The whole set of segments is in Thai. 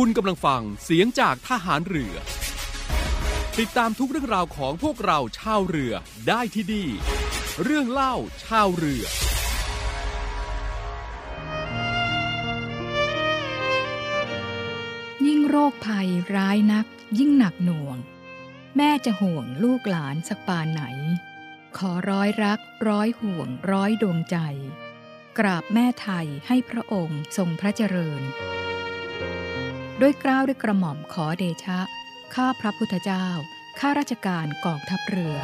คุณกำลังฟังเสียงจากทหารเรือ ติดตามทุกเรื่องราวของพวกเราชาวเรือได้ที่นี่เรื่องเล่าชาวเรือ ยิ่งโรคภัยร้ายนัก ยิ่งหนักหน่วง แม่จะห่วงลูกหลานสักปานไหน ขอร้อยรักร้อยห่วงร้อยดวงใจ กราบแม่ไทยให้พระองค์ทรงพระเจริญ ด้วยกล้าวด้วยกระหม่อมขอเดชะ ข้าพระพุทธเจ้า ข้าราชการกองทัพเรือ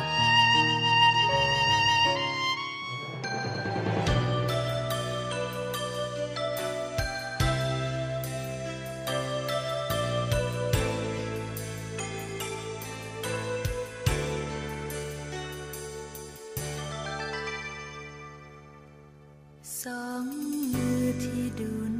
สองมือที่ดูนุ่มน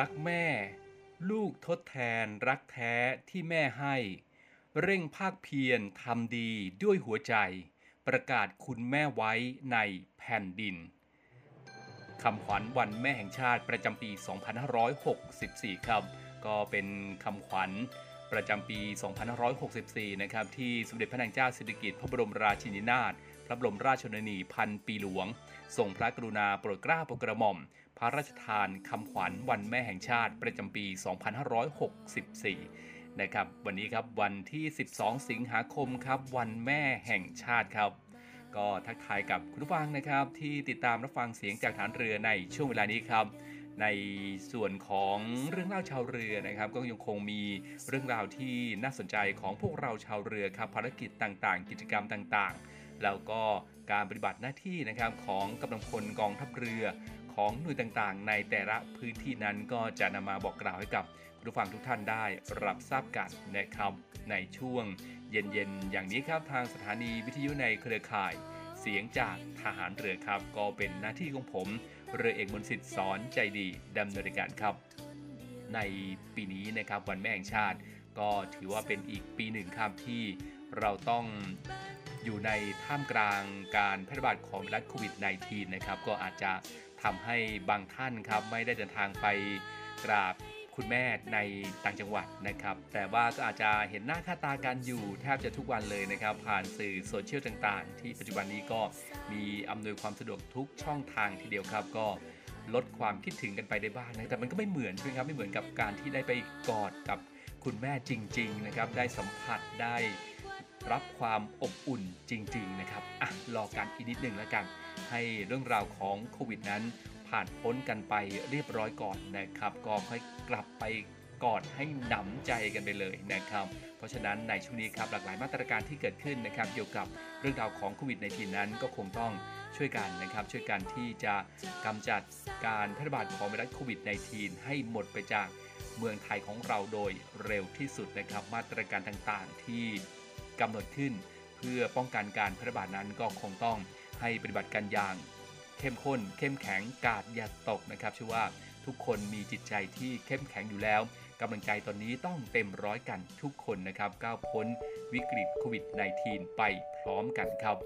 รักแม่ ลูกทดแทนรักแท้ที่แม่ให้ เร่งภาคเพียรทำดีด้วยหัวใจ ประกาศคุณแม่ไว้ในแผ่นดินคำขวัญวันแม่แห่งชาติประจำปี 2564 ครับ ก็เป็นคำขวัญประจำปี 2564 นะครับ ที่สมเด็จพระนางเจ้าสิริกิติ์พระบรมราชินีนาถพระบรมราชชนนีพันปีหลวงทรงพระกรุณาโปรดเกล้าโปรดกระหม่อม พระราชทานคำขวัญวันแม่แห่งชาติประจำปี 2564 นะครับ วันนี้ครับวันที่ 12 สิงหาคมครับ วันแม่แห่งชาติครับ ก็ทักทายกับคุณผู้ฟังนะครับ ที่ติดตามรับฟังเสียงจากฐานเรือในช่วงเวลานี้ครับในส่วนของเรื่องเล่าชาวเรือนะครับ ก็ยังคงมีเรื่องราวที่น่าสนใจของพวกเราชาวเรือครับภารกิจต่างๆ กิจกรรมต่างๆ แล้วก็การปฏิบัติหน้าที่นะครับของกำลังพลกองทัพเรือ ของหน่วยต่างๆ ในแต่ละพื้นที่นั้นก็จะนำมาบอกกล่าวให้กับผู้ฟังทุกท่านได้รับทราบกันนะครับในช่วงเย็นๆ อย่างนี้ครับทางสถานีวิทยุในเครือข่าย เสียงจากทหารเรือครับ ก็เป็นหน้าที่ของผม เรือเอกมนสิทธิ์สอนใจดีดำเนินรายการครับ ในปีนี้นะครับวันแม่แห่งชาติ ก็ถือว่าเป็นอีกปีหนึ่งครับที่เราต้องอยู่ในท่ามกลางการแพร่ระบาดของไวรัสโควิด -19 นะครับก็อาจจะ ทำให้บางท่านครับไม่ได้เดินทางไปกราบคุณแม่ในต่างจังหวัดนะครับ แต่ว่าก็อาจจะเห็นหน้าค่าตากันอยู่แทบจะทุกวันเลยนะครับ ผ่านสื่อโซเชียลต่างๆ ที่ปัจจุบันนี้ก็มีอำนวยความสะดวกทุกช่องทางทีเดียวครับก็ลดความคิดถึงกันไปได้บ้างนะแต่มันก็ไม่เหมือนใช่ไหมครับไม่เหมือนกับการที่ได้ไปกอดกับคุณแม่จริง ๆ นะครับ ได้สัมผัสได้รับความอบอุ่นจริง ๆ นะครับอะรอกันอีกนิดหนึ่งแล้วกัน ให้เรื่องราวของโควิดนั้น ผ่านพ้นกันไปเรียบร้อยก่อนนะครับ ก็ค่อยกลับไปกอดให้หนำใจกันไปเลยนะครับ เพราะฉะนั้นในช่วงนี้ครับหลากหลายมาตรการที่เกิดขึ้นนะครับ เกี่ยวกับเรื่องราวของโควิด -19 นั้นก็คงต้องช่วยกันนะครับ ช่วยกันที่จะกำจัดการแพร่ระบาดของไวรัสโควิด -19 ให้หมดไปจากเมืองไทยของเราโดยเร็วที่สุดนะครับ มาตรการต่างๆที่กำหนดขึ้น เพื่อป้องกันการแพร่ระบาดนั้นก็คงต้อง ให้ปฏิบัติกันอย่างเข้มข้น เข้มแข็งกาดอย่าตกนะครับเชื่อว่าทุกคนมีจิตใจที่เข้มแข็งอยู่แล้วกำลังใจตอนนี้ต้องเต็มร้อยกันทุกคนนะครับก้าวพ้นวิกฤตโควิด -19 ไปพร้อมกันครับ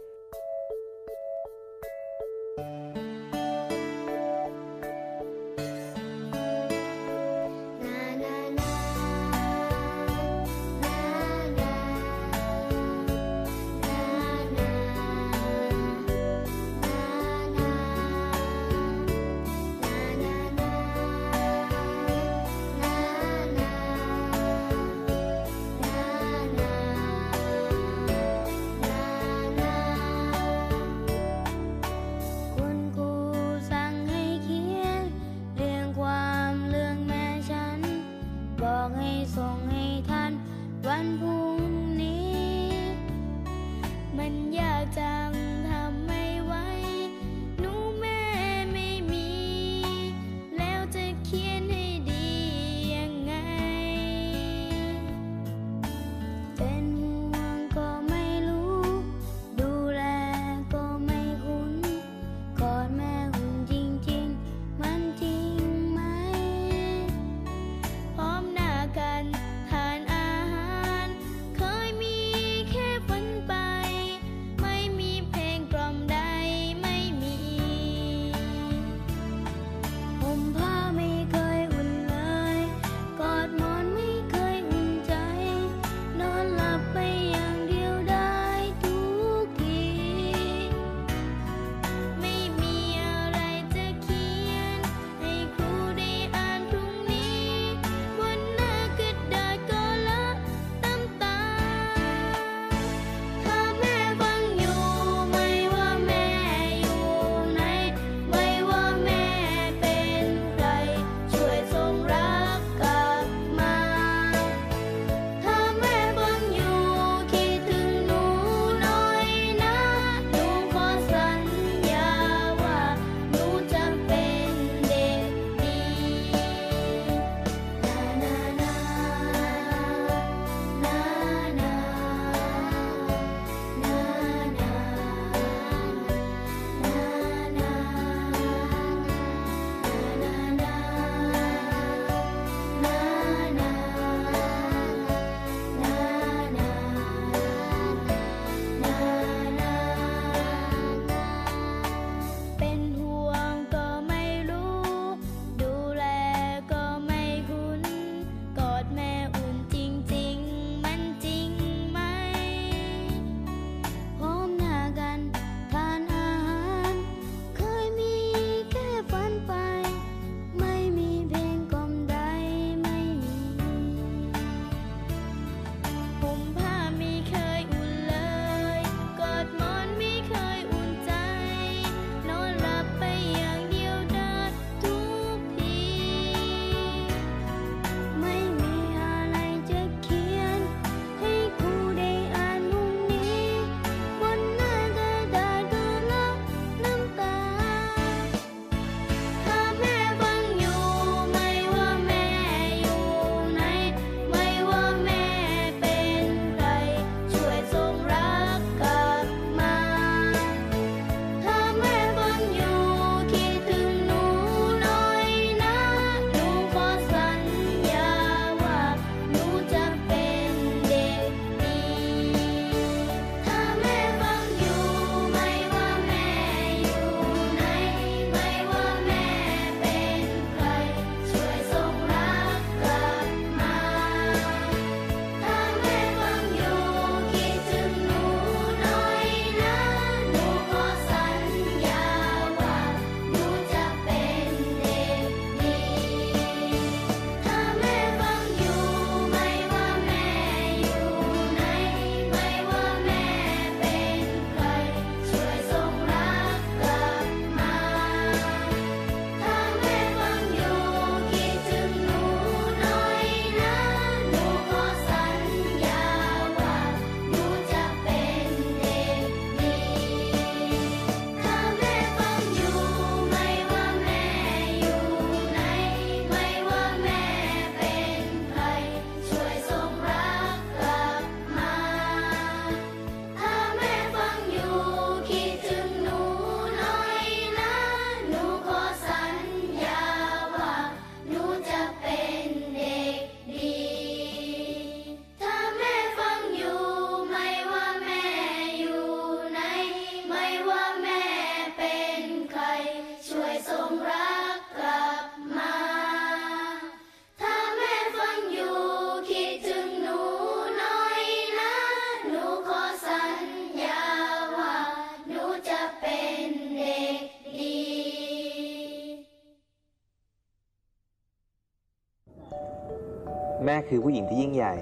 ม่คือผู้หญิงที่ยิ่งใหญ่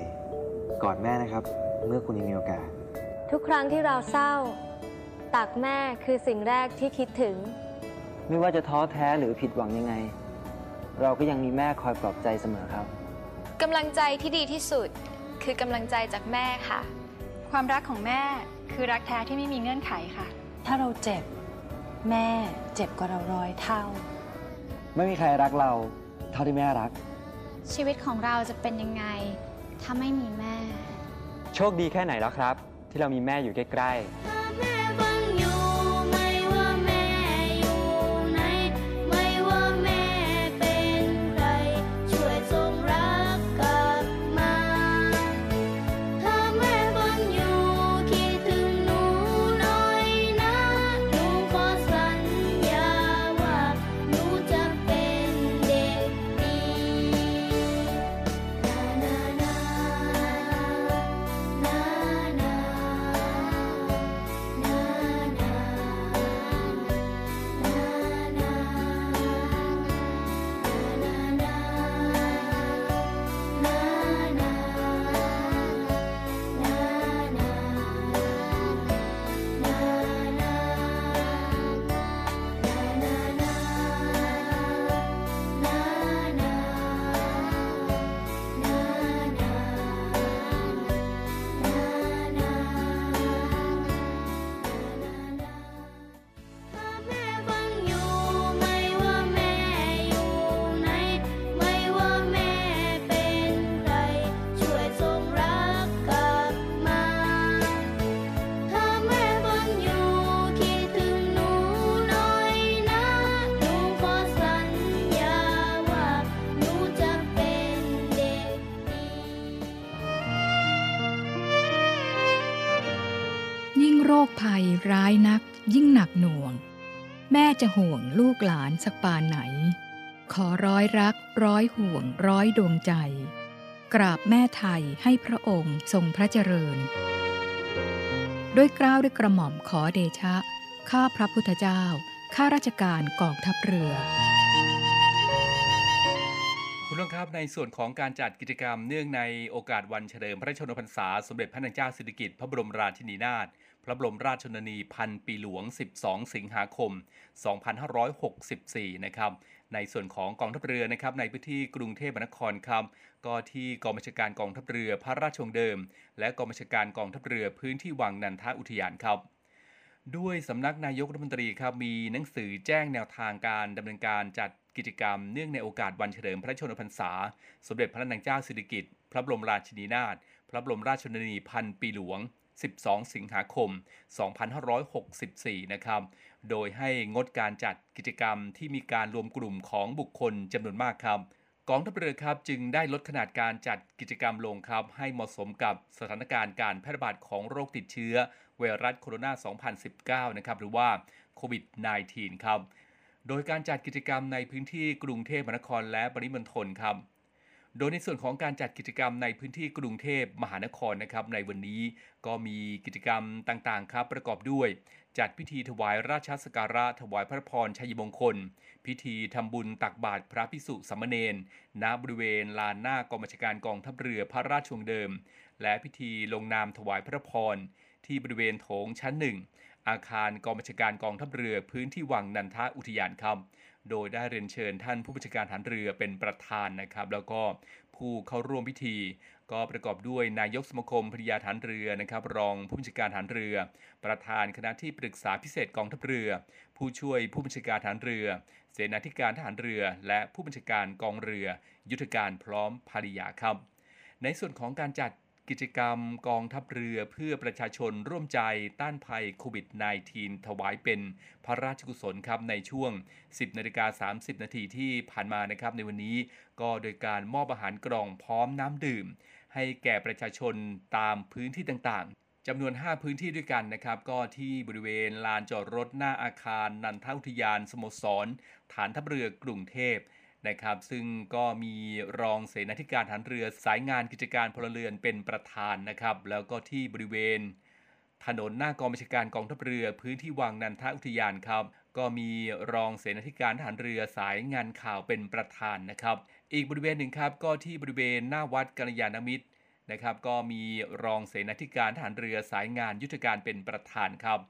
กอดแม่นะครับ เมื่อคุณยังมีโอกาส ทุกครั้งที่เราเศร้า ตักแม่คือสิ่งแรกที่คิดถึง ไม่ว่าจะท้อแท้หรือผิดหวังยังไง เราก็ยังมีแม่คอยปลอบใจเสมอครับกำลังใจที่ดีที่สุด คือกำลังใจจากแม่ค่ะ ความรักของแม่คือรักแท้ที่ไม่มีเงื่อนไขค่ะ ถ้าเราเจ็บ แม่เจ็บกว่าเราร้อยเท่า ไม่มีใครรักเรา เท่าที่แม่รัก ชีวิตของเราจะเป็นยังไง ถ้าไม่มีแม่ โชคดีแค่ไหนแล้วครับ ที่เรามีแม่อยู่ใกล้ๆ โรคภัยร้ายนักยิ่งหนักหน่วง แม่จะห่วงลูกหลานสักปานไหน ขอร้อยรักร้อยห่วงร้อยดวงใจ กราบแม่ไทยให้พระองค์ทรงพระเจริญ ด้วยเกล้าวด้วยกระหม่อมขอเดชะ ข้าพระพุทธเจ้า ข้าราชการกองทัพเรือ ผู้ชมครับในส่วนของการจัดกิจกรรมเนื่องในโอกาสวันเฉลิมพระชนมพรรษา สมเด็จพระนางเจ้าสิริกิติ์พระบรมราชินีนาถพระบรมราชชนนีพันปีหลวง 12 สิงหาคม 2564 นะครับในส่วนของกองทัพเรือนะครับในพื้นที่กรุงเทพมหานครครับก็ที่กองบัญชาการกองทัพเรือพระราชวงศ์เดิม และกองบัญชาการกองทัพเรือพื้นที่วังนันทอุทยานครับด้วยสำนักนายกรัฐมนตรีครับมีหนังสือแจ้งแนวทางการดำเนินการจัด กิจกรรมเนื่องในโอกาสวันเฉลิมพระชนมพรรษา สมเด็จพระนางเจ้าสิริกิติ์พระบรมราชินีนาถพระบรมราชชนนีพันปีหลวง 12 สิงหาคม 2564 นะครับ โดยให้งดการจัดกิจกรรมที่มีการรวมกลุ่มของบุคคลจำนวนมากครับกองทัพเรือครับจึงได้ลดขนาดการจัดกิจกรรมลงครับ ให้เหมาะสมกับสถานการณ์การแพร่ระบาดของโรคติดเชื้อไวรัสโคโรนา 2019 นะครับ หรือว่าโควิด -19 ครับ โดยการจัดกิจกรรมในพื้นที่กรุงเทพมหานครและปริมณฑลครับ โดยในส่วนของการจัดกิจกรรมในพื้นที่กรุงเทพมหานครนะครับในวันนี้ก็มีกิจกรรมต่างๆครับประกอบด้วย จัดพิธีถวายราชสการะถวายพระพรชัยมงคล พิธีทำบุญตักบาตรพระพิสุสามเณรณบริเวณลานหน้ากองบัญชาการกองทัพเรือพระราชวงเดิม และพิธีลงนามถวายพระพรที่บริเวณโถงชั้นหนึ่ง อาคารกองบัญชาการกองทัพเรือพื้นที่วังนันทอุทยานครับโดยได้เรียนเชิญท่านผู้บัญชาการฐานเรือเป็นประธานนะครับ แล้วก็ผู้เข้าร่วมพิธี ก็ประกอบด้วยนายกสมาคมพริยาฐานเรือนะครับ รองผู้บัญชาการฐานเรือ ประธานคณะที่ปรึกษาพิเศษกองทัพเรือ ผู้ช่วยผู้บัญชาการฐานเรือ เสนาธิการทหารเรือ และผู้บัญชาการกองเรือ ยุทธการพร้อมภริยาครับในส่วนของการจัด กิจกรรมกองทัพเรือเพื่อประชาชนร่วมใจต้านภัยโควิด -19 ถวายเป็นพระราชกุศลครับในช่วง 10นาฬิกา30 นาทีที่ผ่านมานะครับในวันนี้ก็โดยการมอบอาหารกล่องพร้อมน้ำดื่ม ให้แก่ประชาชนตามพื้นที่ต่างๆจำนวน 5 พื้นที่ด้วยกันนะครับ ก็ที่บริเวณลานจอดรถหน้าอาคาร นันทอุทยานสโมสร ฐานทัพเรือกรุงเทพ นะครับ ซึ่งก็มีรองเสนาธิการฐานเรือสายงานกิจการพลเรือนเป็นประธานนะครับ แล้วก็ที่บริเวณ ถนนหน้ากองบัญชาการกองทัพเรือพื้นที่วังนันทอุทยานครับ ก็มีรองเสนาธิการทหารเรือสายงานข่าวเป็นประธานนะครับ อีกบริเวณหนึ่งครับก็ที่บริเวณหน้าวัดกัลยาณมิตรนะครับ ก็มีรองเสนาธิการทหารเรือสายงานยุทธการเป็นประธานครับ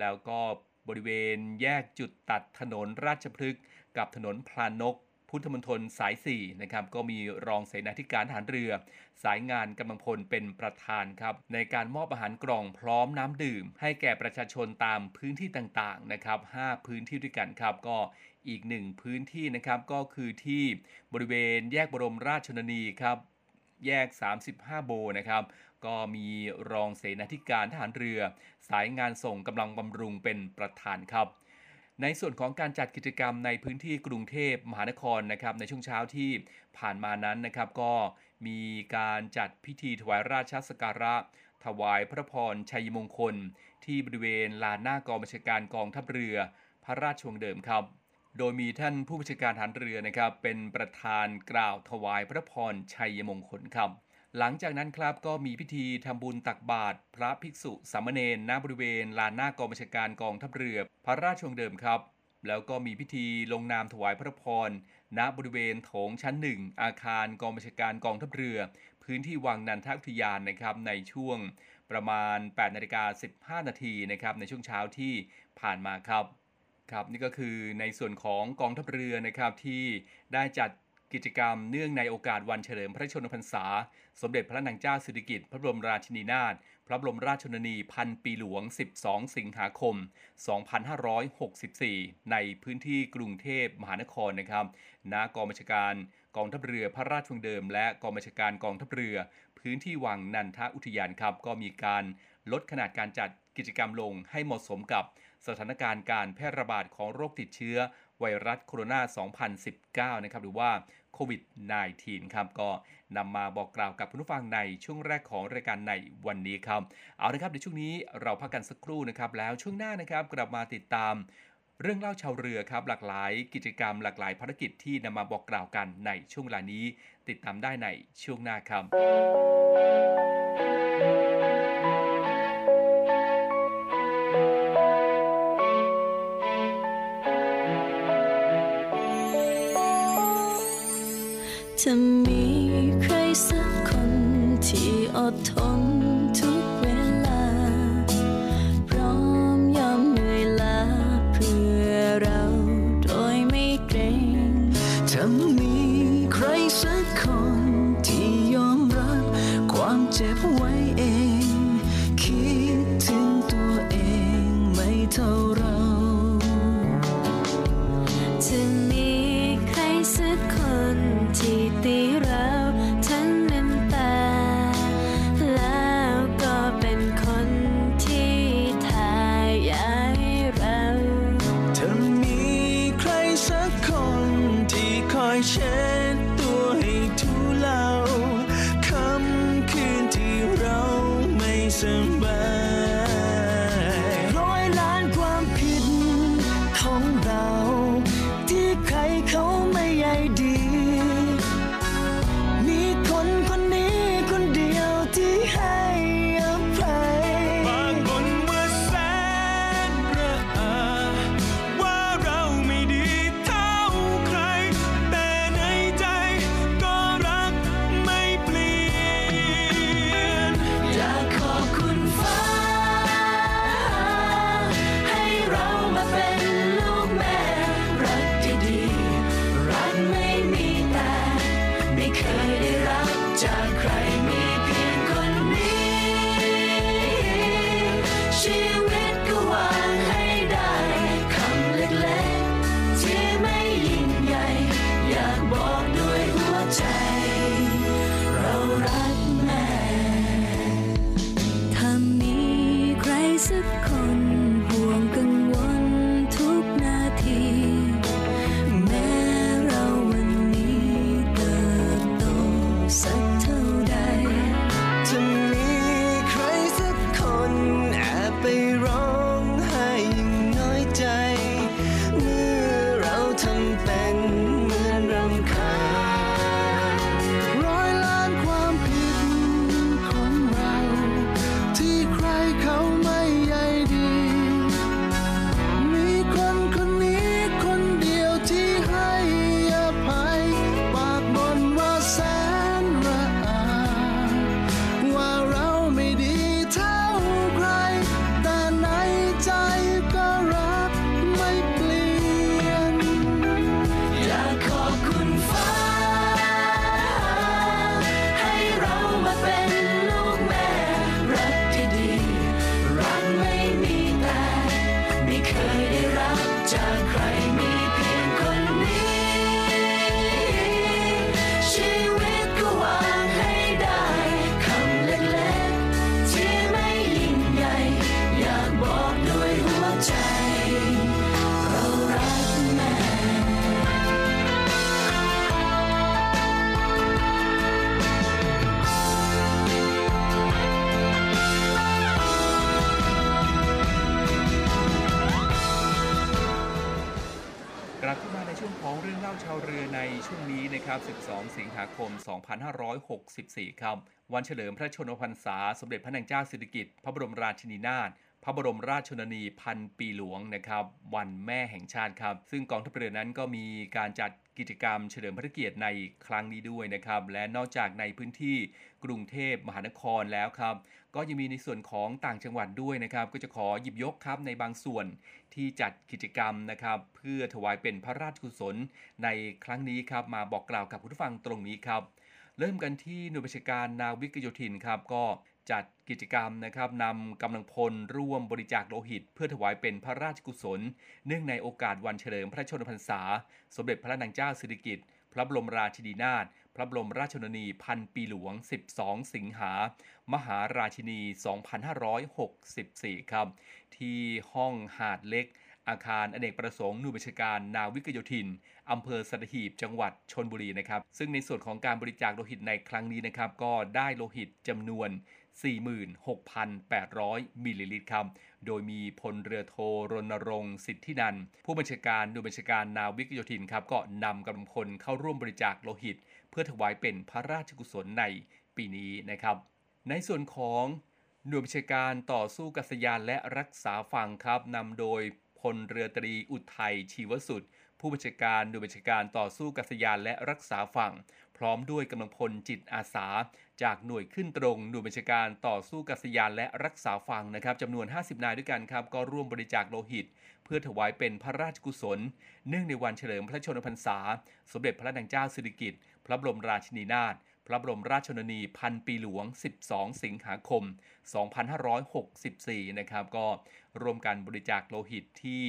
แล้วก็บริเวณแยกจุดตัดถนนราชพฤกษ์กับถนนพลานก พุทธมณฑลสาย 4 นะครับ ก็มีรองเสนาธิการทหารเรือ สายงานกำลังพลเป็นประธานครับ ในการมอบอาหารกล่องพร้อมน้ำดื่ม ให้แก่ประชาชนตามพื้นที่ต่างๆนะครับ 5 พื้นที่ด้วยกันครับก็อีกหนึ่งพื้นที่นะครับก็คือที่บริเวณแยกบรมราชชนนีครับแยก 35 โบนะครับ ก็มีรองเสนาธิการทหารเรือ สายงานส่งกำลังบำรุงเป็นประธานครับ ในส่วนของการจัดกิจกรรมในพื้นที่กรุงเทพมหานครนะครับในช่วงเช้าที่ผ่านมานั้นนะครับ ก็มีการจัดพิธีถวายราชสักการะ ถวายพระพรชัยมงคล ที่บริเวณลานหน้ากองบัญชาการกองทัพเรือ พระราชวังเดิมครับ โดยมีท่านผู้บัญชาการทหารเรือนะครับ เป็นประธานกล่าวถวายพระพรชัยมงคลครับ หลังจากนั้นครับก็มีพิธีทำบุญตักบาตรพระภิกษุสามเณรณบริเวณลานหน้ากองบัญชาการกองทัพเรือพระราชวังเดิมครับ แล้วก็มีพิธีลงนามถวายพระพรณบริเวณโถงชั้นหนึ่งอาคารกองบัญชาการกองทัพเรือ พื้นที่วังนันทอุทยานนะครับในช่วงประมาณ8นาฬิกา15 นาทีนะครับในช่วงเช้าที่ผ่านมาครับครับนี่ก็คือในส่วนของกองทัพเรือนะครับที่ได้จัด กิจกรรมเนื่องในโอกาสวันเฉลิมพระชนมพรรษา สมเด็จพระนางเจ้าสิริกิติ์พระบรมราชินีนาถพระบรมราชชนนีพันปีหลวง 12 สิงหาคม 2564 ในพื้นที่กรุงเทพมหานครนะครับณกองบัญชาการกองทัพเรือพระราชวังเดิม และกองบัญชาการกองทัพเรือ พื้นที่วังนันทอุทยานครับก็มีการลดขนาดการจัดกิจกรรมลงให้เหมาะสมกับสถานการณ์การแพร่ระบาดของโรคติดเชื้อไวรัสโคโรนา 2019 นะครับ หรือว่า โควิด -19 ครับก็นำมาบอกกล่าวกับผู้ฟังในช่วงแรกของรายการในวันนี้ครับ เอาละครับในช่วงนี้เราพักกันสักครู่นะครับ แล้วช่วงหน้านะครับกลับมาติดตามเรื่องเล่าชาวเรือครับ หลากหลายกิจกรรม หลากหลายภารกิจที่นำมาบอกกล่าวกันในช่วงเวลานี้ ติดตามได้ในช่วงหน้าครับ จะมีใครสักคนที่อดทน ช่วงนี้นะครับ 12 สิงหาคม 2564 ครับ วันเฉลิมพระชนมพรรษา สมเด็จพระนางเจ้าสิริกิติ์ พระบรมราชินีนาถ พระบรมราชชนนีพันปีหลวงนะครับ วันแม่แห่งชาติครับ ซึ่งกองทัพเรือนั้นก็มีการจัดกิจกรรมเฉลิมพระเกียรติในครั้งนี้ด้วยนะครับ และนอกจากในพื้นที่กรุงเทพมหานครแล้วครับ ก็ยังมีในส่วนของต่างจังหวัดด้วยนะครับ ก็จะขอหยิบยกครับในบางส่วน ที่จัดกิจกรรมนะครับ เพื่อถวายเป็นพระราชกุศลในครั้งนี้ครับมาบอกกล่าวกับผู้ฟังตรงนี้ครับ เริ่มกันที่หน่วยบัญชาการนาวิกโยธินครับก็จัดกิจกรรมนะครับนำกำลังพลร่วมบริจาคโลหิต เพื่อถวายเป็นพระราชกุศล เนื่องในโอกาสวันเฉลิมพระชนมพรรษา สมเด็จพระนางเจ้าสิริกิติ์ พระบรมราชินีนาถพระบรมราชชนนีพันปีหลวง 12 สิงหา มหาราชินี 2564 ครับ ที่ห้องหาดเล็ก อาคารอเนกประสงค์หน่วยบัญชาการนาวิกโยธินอำเภอสัตหีบจังหวัดชนบุรีนะครับ ซึ่งในส่วนของการบริจาคโลหิตในครั้งนี้นะครับ ก็ได้โลหิตจำนวน 46,800 มิลลิลิตรครับ โดยมีพลเรือโทรณรงค์สิทธินัน ผู้บัญชาการหน่วยบัญชาการนาวิกโยธินครับ ก็นำกำลังพลเข้าร่วมบริจาคโลหิต เพื่อถวายเป็นพระราชกุศลในปีนี้นะครับ ในส่วนของหน่วยบัญชาการต่อสู้กัษยานและรักษาฝั่งครับนำโดยพลเรือตรีอุทัยชีวสุด ผู้บัญชาการหน่วยบัญชาการต่อสู้กัษยานและรักษาฝั่ง พร้อมด้วยกำลังพลจิตอาสา จากหน่วยขึ้นตรงหน่วยบัญชาการต่อสู้กัษยานและรักษาฝั่งนะครับจำนวน 50 นายด้วยกันครับ ก็ร่วมบริจาคโลหิต เพื่อถวายเป็นพระราชกุศล เนื่องในวันเฉลิมพระชนมพรรษา สมเด็จพระนางเจ้าสิริกิติ์พระบรมราชินีนาถพระบรมราชชนนีพันปีหลวง 12 สิงหาคม 2564 นะครับ ก็ร่วมกันบริจาคโลหิตที่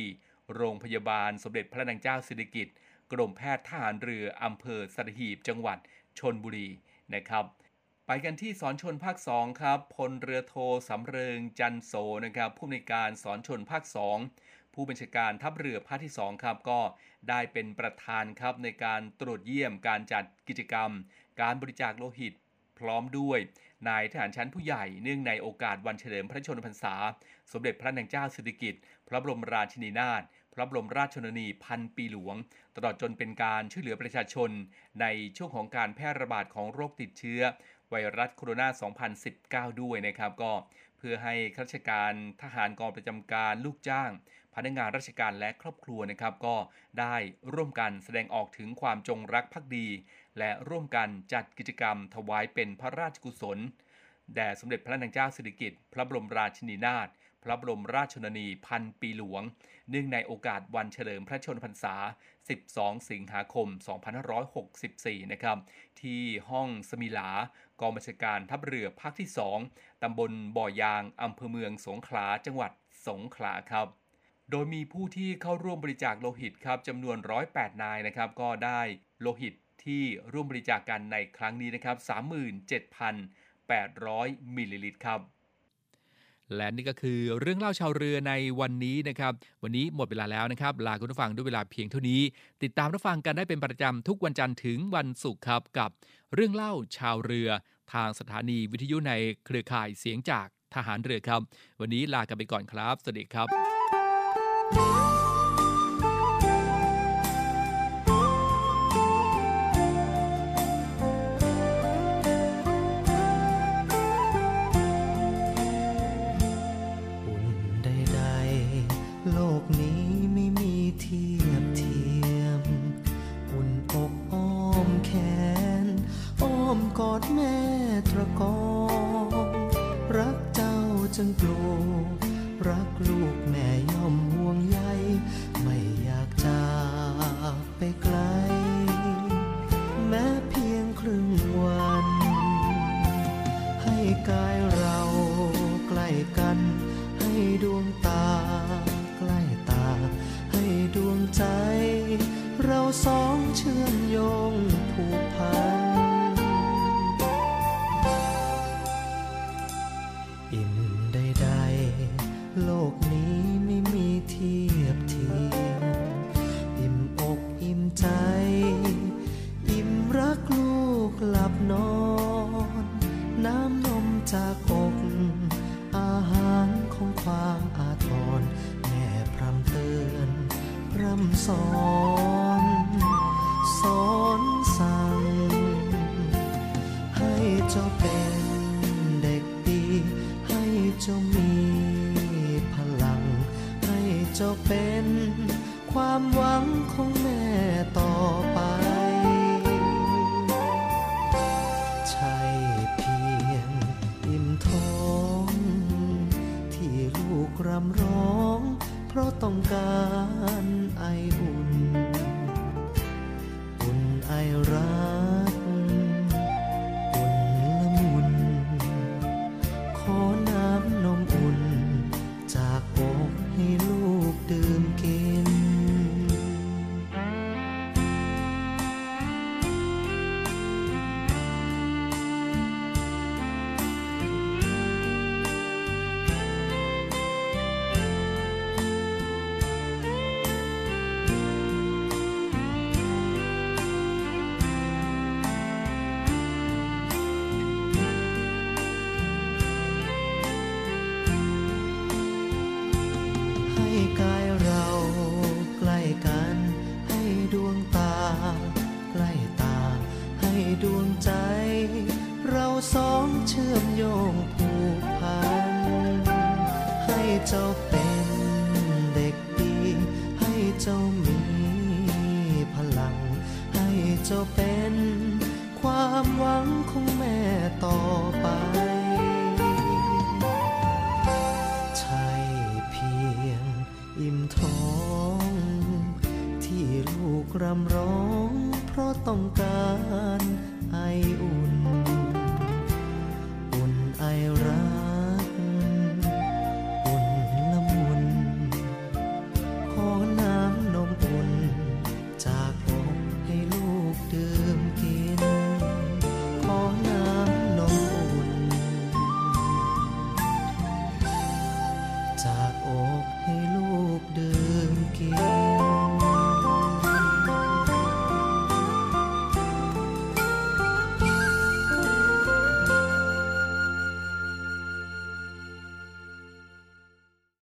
โรงพยาบาลสมเด็จพระนางเจ้าสิริกิติ์กรมแพทย์ทหารเรืออำเภอสัตหีบจังหวัดชนบุรีนะครับ ไปกันที่สอนชนภาค2ครับพลเรือโทสำเริงจันโสนะครับผู้อำนการสอนชนภาค 2 ผู้บัญชาการทัพเรือภาคที่2ครับก็ได้เป็นประธานครับในการตรวจเยี่ยมการจัดกิจกรรม การบริจาคโลหิตพร้อมด้วยนายทหารชั้นผู้ใหญ่เนื่องในโอกาสวันเฉลิมพระชนมพรรษา สมเด็จพระนางเจ้าสิริกิติ์ ระบรมราชินีนาถพระบรมราชชนนีพันปีหลวง ตลอดจนเป็นการช่วยเหลือประชาชน ในช่วงของการแพร่ระบาดของโรคติดเชื้อ ไวรัสโคโรนา 2019 ด้วยนะครับ ก็เพื่อให้ข้าราชการทหารกองประจำการลูกจ้าง พนักงานราชการและครอบครัวนะครับ ก็ได้ร่วมกันแสดงออกถึงความจงรักภักดี และร่วมกันจัดกิจกรรมถวายเป็นพระราชกุศลแด่สมเด็จพระนางเจ้าสิริกิติ์พระบรมราชินีนาถ พระบรมราชชนนีพันปีหลวง เนื่องในโอกาสวันเฉลิมพระชนมพรรษา 12 สิงหาคม 2564 นะครับ ที่ห้องสมิลากองบัญชาการทัพเรือภาคที่ 2 ตำบลบ่อยาง อำเภอเมืองสงขลา จังหวัดสงขลาครับโดยมีผู้ที่เข้าร่วมบริจาคโลหิตครับจำนวน 108 นายนะครับ ก็ได้โลหิตที่ร่วมบริจาคกันในครั้งนี้นะครับ 37,800 มิลลิลิตรครับ และนี่ก็คือเรื่องเล่าชาวเรือในวันนี้นะครับ วันนี้หมดเวลาแล้วนะครับ ลาคุณผู้ฟังด้วยเวลาเพียงเท่านี้ ติดตามรับฟังกันได้เป็นประจำทุกวันจันทร์ถึงวันศุกร์ครับกับเรื่องเล่าชาวเรือ ทางสถานีวิทยุในเครือข่ายเสียงจากทหารเรือครับ วันนี้ลากันไปก่อนครับ สวัสดีครับ รัก เจ้ามีพลัง ให้เจ้าเป็น ความหวังของแม่ต่อไป ใช่เพียงอิ่มท้อง ที่ลูกรำร้อง เพราะต้องการไออุ่น อุ่นไอรัก